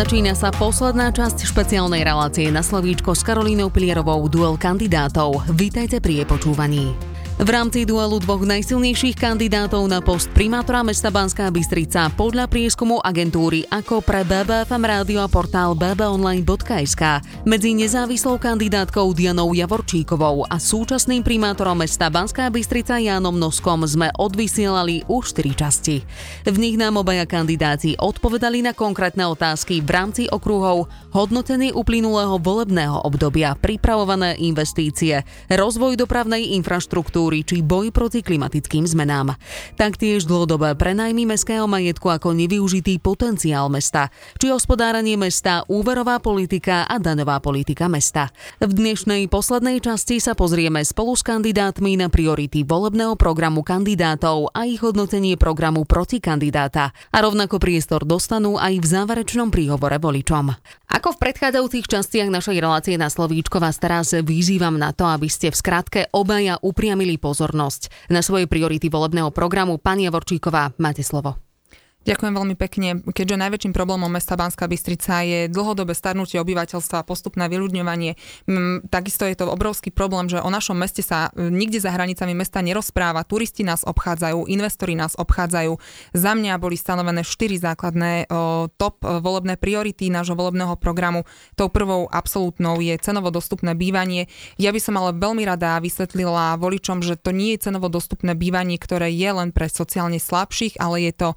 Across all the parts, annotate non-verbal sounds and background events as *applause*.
Začína sa posledná časť špeciálnej relácie na Slovíčko s Karolínou Pilierovou duel kandidátov. Vítajte pri jej počúvaní. V rámci duelu dvoch najsilnejších kandidátov na post primátora mesta Banská Bystrica podľa prieskumu agentúry ako pre BBFM rádio a portál bbonline.sk medzi nezávislou kandidátkou Dianou Javorčíkovou a súčasným primátorom mesta Banská Bystrica Jánom Noskom sme odvysielali už 4 časti. V nich nám obaja kandidáti odpovedali na konkrétne otázky v rámci okruhov hodnotenie uplynulého volebného obdobia, pripravované investície, rozvoj dopravnej infraštruktúry, kultúry či boj proti klimatickým zmenám. Taktiež dlhodobé prenajmy mestského majetku ako nevyužitý potenciál mesta, či hospodárenie mesta, úverová politika a daňová politika mesta. V dnešnej poslednej časti sa pozrieme spolu s kandidátmi na priority volebného programu kandidátov a ich hodnotenie programu proti kandidáta. A rovnako priestor dostanú aj v záverečnom príhovore voličom. Ako v predchádzajúcich častiach našej relácie na Slovíčko vás teraz vyzývam na to, aby ste v skratke obaja upriamili pozornosť na svojej priority volebného programu. Pani Javorčíková, máte slovo. Ďakujem veľmi pekne. Keďže najväčším problémom mesta Banská Bystrica je dlhodobé starnutie obyvateľstva a postupné vyľudňovanie, takisto je to obrovský problém, že o našom meste sa nikde za hranicami mesta nerozpráva. Turisti nás obchádzajú, investori nás obchádzajú. Za mňa boli stanovené štyri základné top e, volebné priority nášho volebného programu. Tou prvou absolútnou je cenovo dostupné bývanie. Ja by som ale veľmi rada vysvetlila voličom, že to nie je cenovo dostupné bývanie, ktoré je len pre sociálne slabších, ale je to e,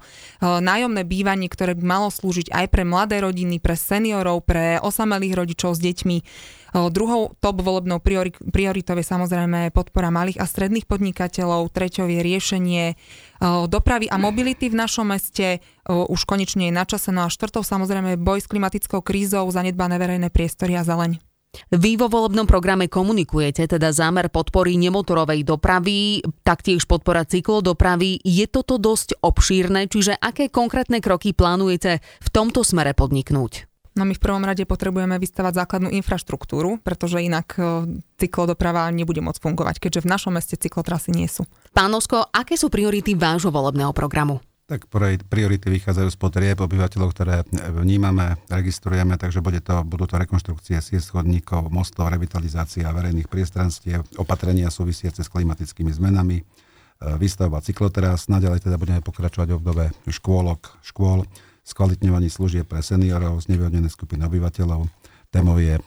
nájomné bývanie, ktoré by malo slúžiť aj pre mladé rodiny, pre seniorov, pre osamelých rodičov s deťmi. Druhou top volebnou prioritou je samozrejme podpora malých a stredných podnikateľov, treťou je riešenie dopravy a mobility v našom meste, už konečne je na čase, no a štvrtou samozrejme boj s klimatickou krízou, zanedbané verejné priestory a zeleň. Vy vo volebnom programe komunikujete teda zámer podpory nemotorovej dopravy, taktiež podpora cyklodopravy. Je toto dosť obšírne, čiže aké konkrétne kroky plánujete v tomto smere podniknúť? No my v prvom rade potrebujeme vystavať základnú infraštruktúru, pretože inak e, cyklodoprava nebude môcť fungovať, keďže v našom meste cyklotrasy nie sú. Pánosko, aké sú priority vášho volebného programu? Tak priority vychádzajú z potrieb obyvateľov, ktoré vnímame, registrujeme, takže bude to, budú to rekonštrukcie siest chodníkov, mostov, revitalizácia verejných priestranstiev, opatrenia súvisiace s klimatickými zmenami, e, výstavba cykloteras. Naďalej teda budeme pokračovať v obdobie škôlok, škôl, skvalitňovaní služieb pre seniorov, znevýhodnené skupiny obyvateľov. Témov je e,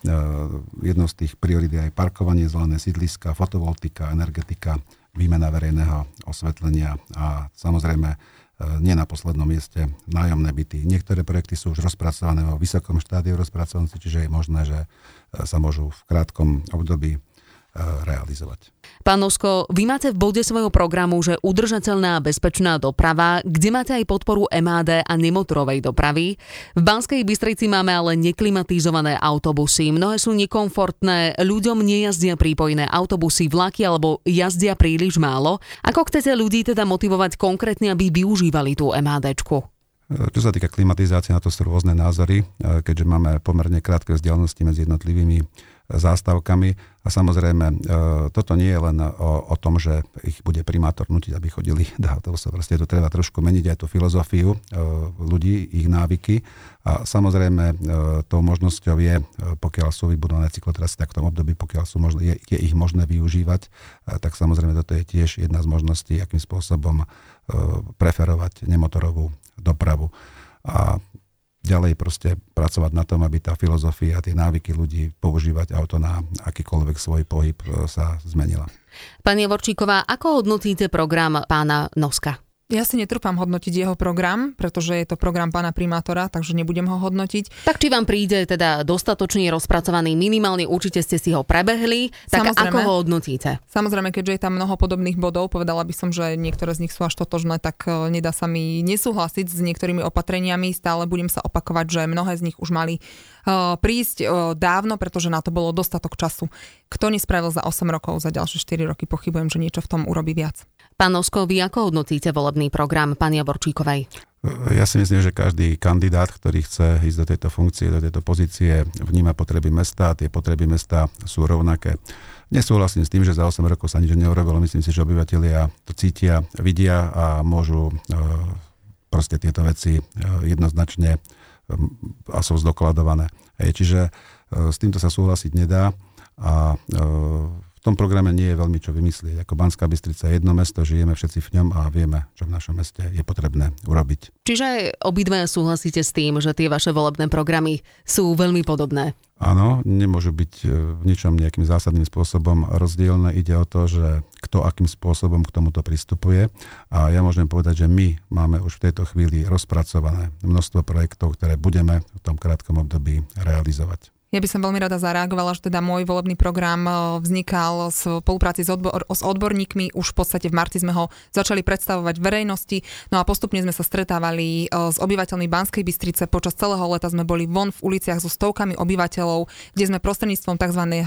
jedno z tých priorit aj parkovanie, zelené sídliska, fotovoltika, energetika, výmena verejného osvetlenia a samozrejme nie na poslednom mieste nájomné byty. Niektoré projekty sú už rozpracované vo vysokom štádiu rozpracovanosti, čiže je možné, že e, sa môžu v krátkom období realizovať. Pán Nosko, vy máte v bode svojho programu, že udržateľná a bezpečná doprava, kde máte aj podporu MAD a nemotorovej dopravy. V Banskej Bystrici máme ale neklimatizované autobusy. Mnohé sú nekomfortné, ľuďom nejazdia prípojné autobusy, vlaky alebo jazdia príliš málo. Ako chcete ľudí teda motivovať konkrétne, aby využívali tú MADčku? E, čo sa týka klimatizácie, na to sú rôzne názory, e, keďže máme pomerne krátke vzdialenosti medzi jednotlivými zástavkami. A samozrejme, e, toto nie je len o, o tom, že ich bude primátor nutiť, aby chodili *laughs* do autobusov. Proste to treba trošku meniť aj tú filozofiu e, ľudí, ich návyky. A samozrejme, e, tou možnosťou je, pokiaľ sú vybudované cyklotrasy, tak v tom období, pokiaľ sú možné, je, je ich možné využívať, tak samozrejme toto je tiež jedna z možností, akým spôsobom preferovať nemotorovú dopravu. A ďalej proste pracovať na tom, aby tá filozofia a tie návyky ľudí používať auto na akýkoľvek svoj pohyb e, sa zmenila. Pani Vorčíková, ako hodnotíte program pána Noska? Ja si netrúfam hodnotiť jeho program, pretože je to program pána primátora, takže nebudem ho hodnotiť. Tak či vám príde teda dostatočne rozpracovaný, minimálne určite ste si ho prebehli, tak samozrejme, ako ho hodnotíte? Samozrejme, keďže je tam mnoho podobných bodov, povedala by som, že niektoré z nich sú až totožné, tak e, nedá sa mi nesúhlasiť s niektorými opatreniami, stále budem sa opakovať, že mnohé z nich už mali uh, prísť uh, dávno, pretože na to bolo dostatok času. Kto nespravil za 8 rokov, za ďalšie 4 roky, pochybujem, že niečo v tom urobí viac. Pán Nosko, vy ako hodnotíte volebný program pani Javorčíkovej? Ja si myslím, že každý kandidát, ktorý chce ísť do tejto funkcie, do tejto pozície, vníma potreby mesta a tie potreby mesta sú rovnaké. Nesúhlasím s tým, že za 8 rokov sa nič neurobilo. Myslím si, že obyvateľia to cítia, vidia a môžu e, proste tieto veci e, jednoznačne a sú zdokladované. Čiže s týmto sa súhlasiť nedá a tom programe nie je veľmi čo vymyslieť. Ako Banská Bystrica je jedno mesto, žijeme všetci v ňom a vieme, čo v našom meste je potrebné urobiť. Čiže obidva súhlasíte s tým, že tie vaše volebné programy sú veľmi podobné? Áno, nemôžu byť e, v ničom nejakým zásadným spôsobom rozdielne. Ide o to, že kto akým spôsobom k tomuto pristupuje. A ja môžem povedať, že my máme už v tejto chvíli rozpracované množstvo projektov, ktoré budeme v tom krátkom období realizovať. Ja by som veľmi rada zareagovala, že teda môj volebný program e, vznikal v spolupráci s, odbor, s odborníkmi. Už v podstate v marci sme ho začali predstavovať verejnosti. No a postupne sme sa stretávali e, s obyvateľmi Banskej Bystrice. Počas celého leta sme boli von v uliciach so stovkami obyvateľov, kde sme prostredníctvom tzv. E,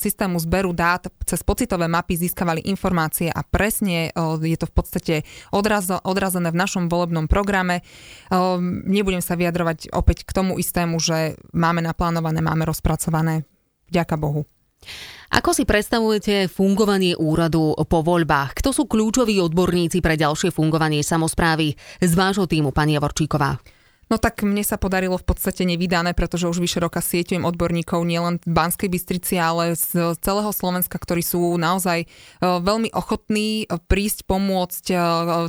systému zberu dát cez pocitové mapy získavali informácie a presne je to v podstate odraz, odrazené v našom volebnom programe. Nebudem sa vyjadrovať opäť k tomu istému, že máme naplánované máme rozpracované. Ďaká Bohu. Ako si predstavujete fungovanie úradu po voľbách? Kto sú kľúčoví odborníci pre ďalšie fungovanie samozprávy z vášho týmu, pani Javorčíková? No tak mne sa podarilo v podstate nevydané, pretože už vyše roka sieťujem odborníkov nielen v Banskej Bystrici, ale z celého Slovenska, ktorí sú naozaj e, veľmi ochotní prísť, pomôcť, e,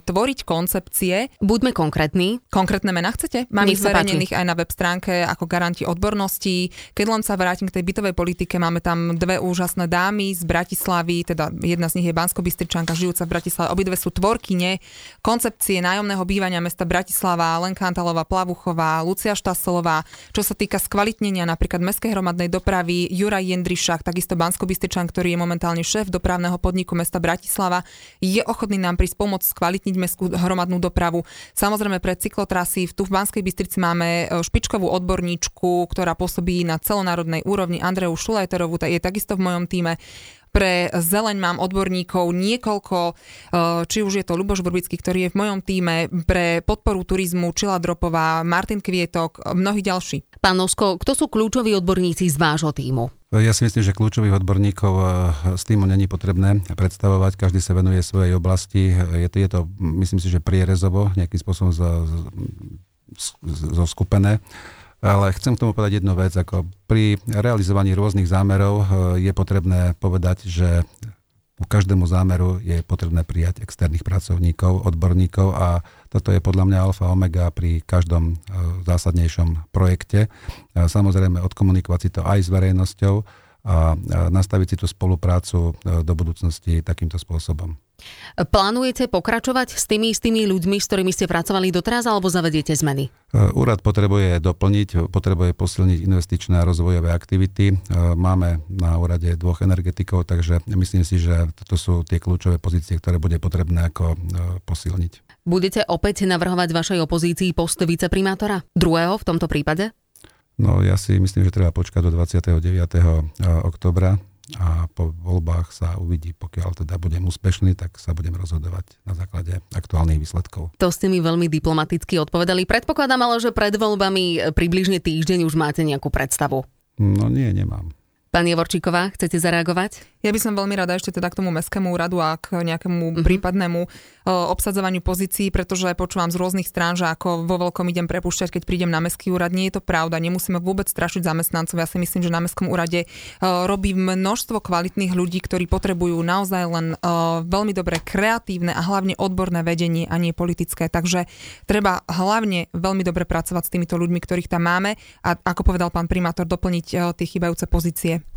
tvoriť koncepcie. Buďme konkrétni. Konkrétne mená chcete? Mám ich zverejnených aj na web stránke ako garanti odbornosti. Keď len sa vrátim k tej bytovej politike, máme tam dve úžasné dámy z Bratislavy, teda jedna z nich je bansko žijúca v Bratislave. Obidve sú tvorkyne koncepcie nájomného bývania mesta Bratislava, Lenka Antalová, Plavuchová, Lucia Štasolová. Čo sa týka skvalitnenia napríklad mestskej hromadnej dopravy, Juraj Jendrišák, takisto bansko ktorý je momentálne šéf dopravného podniku mesta Bratislava, je ochotný nám prísť pomôcť skvalitniť mestskú hromadnú dopravu. Samozrejme pre cyklotrasy tu v Banskej Bystrici máme e, špičkovú odborníčku, ktorá pôsobí na celonárodnej úrovni Andreu Šulajterovú, je takisto v mojom týme. Pre zeleň mám odborníkov niekoľko, e, či už je to Luboš Burbický, ktorý je v mojom týme, pre podporu turizmu Čila Dropová, Martin Kvietok, mnohí ďalší. Pán Nosko, kto sú kľúčoví odborníci z vášho týmu? Ja si myslím, že kľúčových odborníkov e, z týmu není potrebné predstavovať. Každý sa venuje svojej oblasti. Je to, je to myslím si, že prierezovo nejakým spôsobom zoskupené. Ale chcem k tomu povedať jednu vec, ako pri realizovaní rôznych zámerov eh, je potrebné povedať, že u každému zámeru je potrebné prijať externých pracovníkov, odborníkov a toto je podľa mňa alfa omega pri každom eh, zásadnejšom projekte. Samozrejme odkomunikovať si to aj s verejnosťou a nastaviť si tú spoluprácu eh, do budúcnosti takýmto spôsobom. Plánujete pokračovať s tými istými ľuďmi, s ktorými ste pracovali doteraz, alebo zavediete zmeny? E, úrad potrebuje doplniť, potrebuje posilniť investičné a rozvojové aktivity. E, máme na úrade dvoch energetikov, takže myslím si, že toto sú tie kľúčové pozície, ktoré bude potrebné ako e, posilniť. Budete opäť navrhovať vašej opozícii post viceprimátora? Druhého v tomto prípade? No ja si myslím, že treba počkať do 29. oktobra a po voľbách sa uvidí, pokiaľ teda budem úspešný, tak sa budem rozhodovať na základe aktuálnych výsledkov. To ste mi veľmi diplomaticky odpovedali. Predpokladám ale, že pred voľbami približne týždeň už máte nejakú predstavu. No nie, nemám. Pani Javorčíková, chcete zareagovať? Ja by som veľmi rada ešte teda k tomu mestskému úradu a k nejakému uh-huh. prípadnému uh, obsadzovaniu pozícií, pretože počúvam z rôznych strán, že ako vo veľkom idem prepušťať, keď prídem na mestský úrad. Nie je to pravda, nemusíme vôbec strašiť zamestnancov. Ja si myslím, že na mestskom úrade uh, robí množstvo kvalitných ľudí, ktorí potrebujú naozaj len uh, veľmi dobré kreatívne a hlavne odborné vedenie a nie politické. Takže treba hlavne veľmi dobre pracovať s týmito ľuďmi, ktorých tam máme a ako povedal pán primátor, doplniť tie chýbajúce pozície.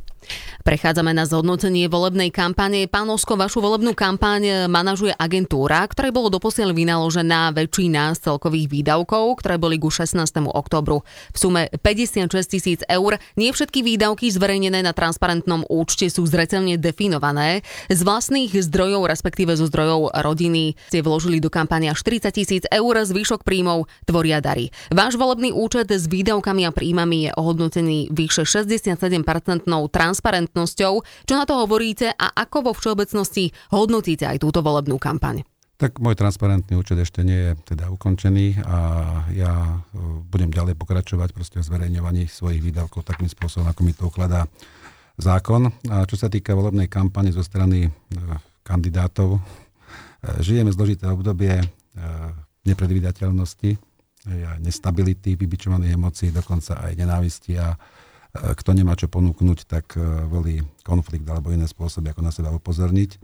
Prechádzame na zhodnotenie volebnej kampane. Pánovsko, vašu volebnú kampaň manažuje agentúra, ktorá bolo doposiaľ vynaložená väčšina z celkových výdavkov, ktoré boli ku 16. oktobru. V sume 56 tisíc eur. Nie všetky výdavky zverejnené na transparentnom účte sú zretelne definované. Z vlastných zdrojov, respektíve zo zdrojov rodiny, ste vložili do kampania 40 tisíc eur, zvyšok príjmov tvoria dary. Váš volebný účet s výdavkami a príjmami je ohodnotený vyše 67-percentnou trans transparentnosťou. Čo na to hovoríte a ako vo všeobecnosti hodnotíte aj túto volebnú kampaň? Tak môj transparentný účet ešte nie je teda ukončený a ja e, budem ďalej pokračovať proste v zverejňovaní svojich výdavkov takým spôsobom, ako mi to ukladá zákon. A čo sa týka volebnej kampane zo strany e, kandidátov, e, žijeme zložité obdobie nepredvídateľnosti nestability, vybičovaných emócií, dokonca aj nenávisti a kto nemá čo ponúknuť, tak volí konflikt alebo iné spôsoby, ako na seba upozorniť.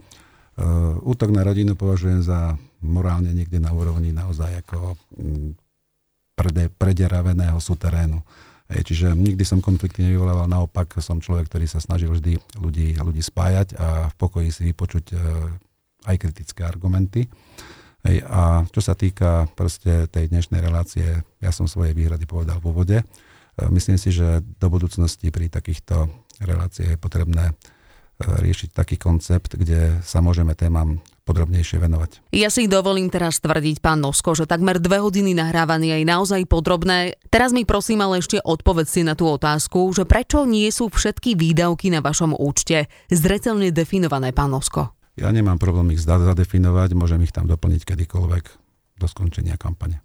Útok na rodinu považujem za morálne niekde na úrovni naozaj ako mm, prederaveného suterénu. Čiže nikdy som konflikty nevyvolával, naopak som človek, ktorý sa snažil vždy ľudí, ľudí spájať a v pokoji si vypočuť aj kritické argumenty. Hej, a čo sa týka proste tej dnešnej relácie, ja som svoje výhrady povedal v úvode. E, myslím si, že do budúcnosti pri takýchto reláciách je potrebné e, riešiť taký koncept, kde sa môžeme témam podrobnejšie venovať. Ja si dovolím teraz tvrdiť, pán Nosko, že takmer dve hodiny nahrávania je naozaj podrobné. Teraz mi prosím ale ešte odpovedzte na tú otázku, že prečo nie sú všetky výdavky na vašom účte zretelne definované, pán Nosko? Ja nemám problém ich zadefinovať, môžem ich tam doplniť kedykoľvek do skončenia kampane.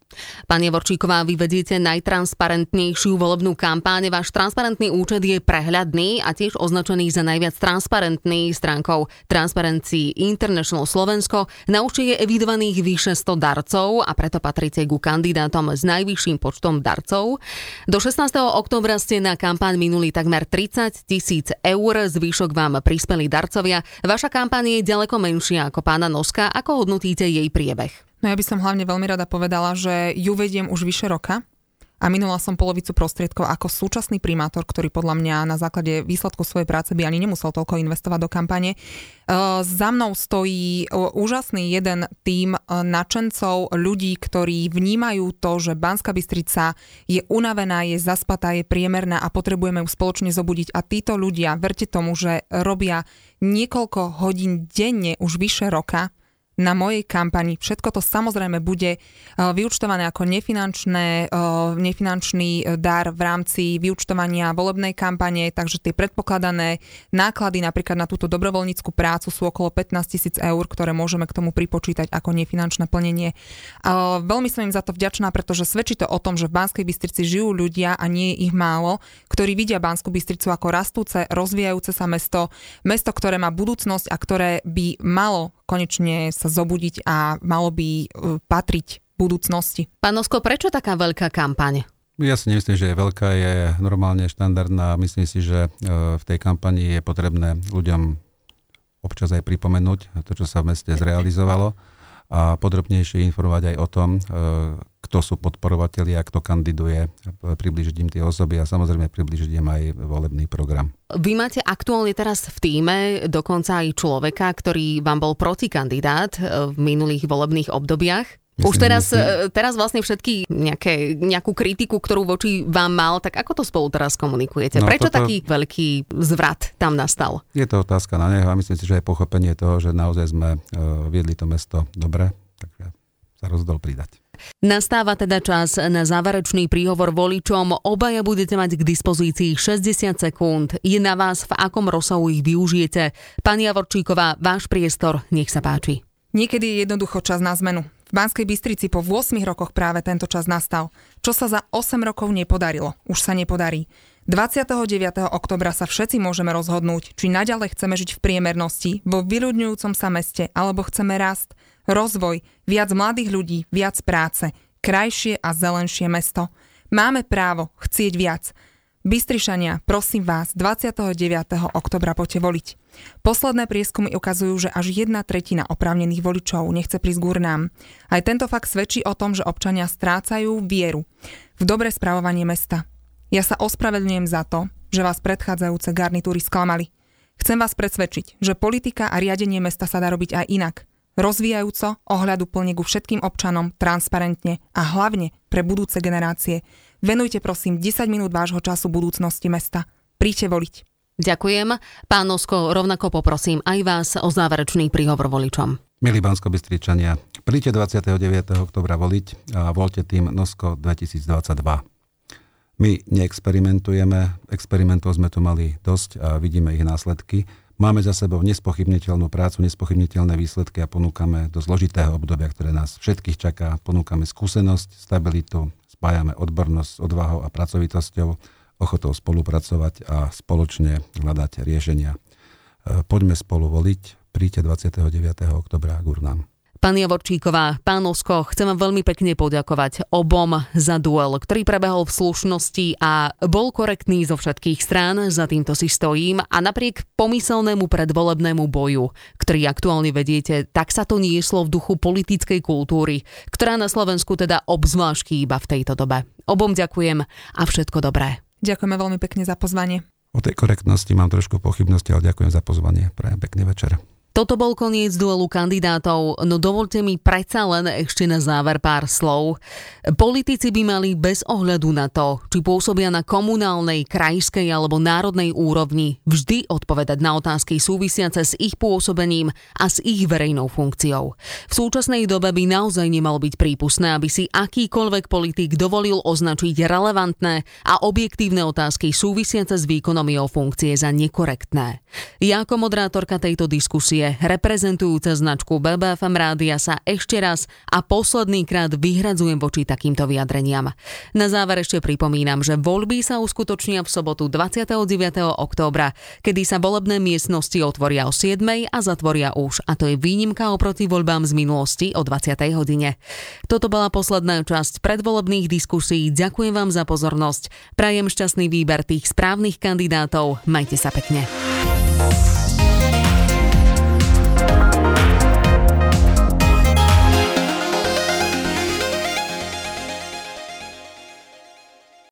Pani Vorčíková, vy vediete najtransparentnejšiu volebnú kampáň. Váš transparentný účet je prehľadný a tiež označený za najviac transparentný stránkou Transparency International Slovensko. Na účte je evidovaných vyše 100 darcov a preto patríte ku kandidátom s najvyšším počtom darcov. Do 16. oktobra ste na kampaň minuli takmer 30 tisíc eur, zvyšok vám prispeli darcovia. Vaša kampaň je ďaleko menšia ako pána Noska. Ako hodnotíte jej priebeh? No ja by som hlavne veľmi rada povedala, že ju vediem už vyše roka a minula som polovicu prostriedkov ako súčasný primátor, ktorý podľa mňa na základe výsledku svojej práce by ani nemusel toľko investovať do kampane. Uh, za mnou stojí úžasný jeden tím načencov, ľudí, ktorí vnímajú to, že Banska Bystrica je unavená, je zaspatá, je priemerná a potrebujeme ju spoločne zobudiť. A títo ľudia, verte tomu, že robia niekoľko hodín denne už vyše roka na mojej kampani. Všetko to samozrejme bude eh, vyučtované ako nefinančné, eh, nefinančný eh, dar v rámci vyučtovania volebnej kampane, takže tie predpokladané náklady napríklad na túto dobrovoľníckú prácu sú okolo 15 tisíc eur, ktoré môžeme k tomu pripočítať ako nefinančné plnenie. Veľmi som im za to vďačná, pretože svedčí to o tom, že v Banskej Bystrici žijú ľudia a nie je ich málo, ktorí vidia Banskú Bystricu ako rastúce, rozvíjajúce sa mesto, mesto, ktoré má budúcnosť a ktoré by malo konečne sa zobudiť a malo by e, patriť budúcnosti. Pán Nosko, prečo taká veľká kampaň? Ja si nemyslím, že je veľká, je normálne štandardná. Myslím si, že e, v tej kampani je potrebné ľuďom občas aj pripomenúť to, čo sa v meste zrealizovalo a podrobnejšie informovať aj o tom, e, kto sú podporovatelia, kto kandiduje, približiť im tie osoby a samozrejme približiť im aj volebný program. Vy máte aktuálne teraz v týme dokonca aj človeka, ktorý vám bol protikandidát e, v minulých volebných obdobiach. Už teraz, e, teraz vlastne všetky nejaké, nejakú kritiku, ktorú voči vám mal, tak ako to spolu teraz komunikujete? No, Prečo toto... taký veľký zvrat tam nastal? Je to otázka na neho a myslím si, že je pochopenie toho, že naozaj sme uh, viedli to mesto dobre, takže sa rozhodol pridať. Nastáva teda čas na záverečný príhovor voličom. Obaja budete mať k dispozícii 60 sekúnd. Je na vás, v akom rozsahu ich využijete. Pani Javorčíková, váš priestor, nech sa páči. Niekedy je jednoducho čas na zmenu. V Banskej Bystrici po 8 rokoch práve tento čas nastal. Čo sa za 8 rokov nepodarilo, už sa nepodarí. 29. oktobra sa všetci môžeme rozhodnúť, či naďalej chceme žiť v priemernosti, vo vyľudňujúcom sa meste, alebo chceme rast, rozvoj, viac mladých ľudí, viac práce, krajšie a zelenšie mesto. Máme právo chcieť viac. Bystrišania, prosím vás, 29. oktobra poďte voliť. Posledné prieskumy ukazujú, že až jedna tretina oprávnených voličov nechce prísť k urnám. Aj tento fakt svedčí o tom, že občania strácajú vieru v dobre správovanie mesta. Ja sa ospravedlňujem za to, že vás predchádzajúce garnitúry sklamali. Chcem vás presvedčiť, že politika a riadenie mesta sa dá robiť aj inak. Rozvíjajúco, ohľadu plne ku všetkým občanom, transparentne a hlavne pre budúce generácie – Venujte prosím 10 minút vášho času budúcnosti mesta. Príďte voliť. Ďakujem. Pán Nosko, rovnako poprosím aj vás o záverečný príhovor voličom. Milí bansko príďte 29. oktobra voliť a voľte tým Nosko 2022. My neexperimentujeme, experimentov sme tu mali dosť a vidíme ich následky. Máme za sebou nespochybniteľnú prácu, nespochybniteľné výsledky a ponúkame do zložitého obdobia, ktoré nás všetkých čaká. Ponúkame skúsenosť, stabilitu, spájame odbornosť s odvahou a pracovitosťou, ochotou spolupracovať a spoločne hľadať riešenia. E, poďme spolu voliť, príďte 29. oktobra k urnám. Pani Javorčíková, pán Osko, chcem vám veľmi pekne poďakovať obom za duel, ktorý prebehol v slušnosti a bol korektný zo všetkých strán, za týmto si stojím a napriek pomyselnému predvolebnému boju, ktorý aktuálne vediete, tak sa to nieslo v duchu politickej kultúry, ktorá na Slovensku teda obzvlášť chýba v tejto dobe. Obom ďakujem a všetko dobré. Ďakujeme veľmi pekne za pozvanie. O tej korektnosti mám trošku pochybnosti, ale ďakujem za pozvanie. Prajem pekný večer. Toto bol koniec duelu kandidátov, no dovolte mi predsa len ešte na záver pár slov. Politici by mali bez ohľadu na to, či pôsobia na komunálnej, krajskej alebo národnej úrovni, vždy odpovedať na otázky súvisiace s ich pôsobením a s ich verejnou funkciou. V súčasnej dobe by naozaj nemal byť prípustné, aby si akýkoľvek politik dovolil označiť relevantné a objektívne otázky súvisiace s výkonom jeho funkcie za nekorektné. Ja ako moderátorka tejto diskusie Štúdie reprezentujúce značku BBFM Rádia sa ešte raz a posledný krát vyhradzujem voči takýmto vyjadreniam. Na záver ešte pripomínam, že voľby sa uskutočnia v sobotu 29. októbra, kedy sa volebné miestnosti otvoria o 7. a zatvoria už, a to je výnimka oproti voľbám z minulosti o 20. hodine. Toto bola posledná časť predvolebných diskusí. Ďakujem vám za pozornosť. Prajem šťastný výber tých správnych kandidátov. Majte sa pekne.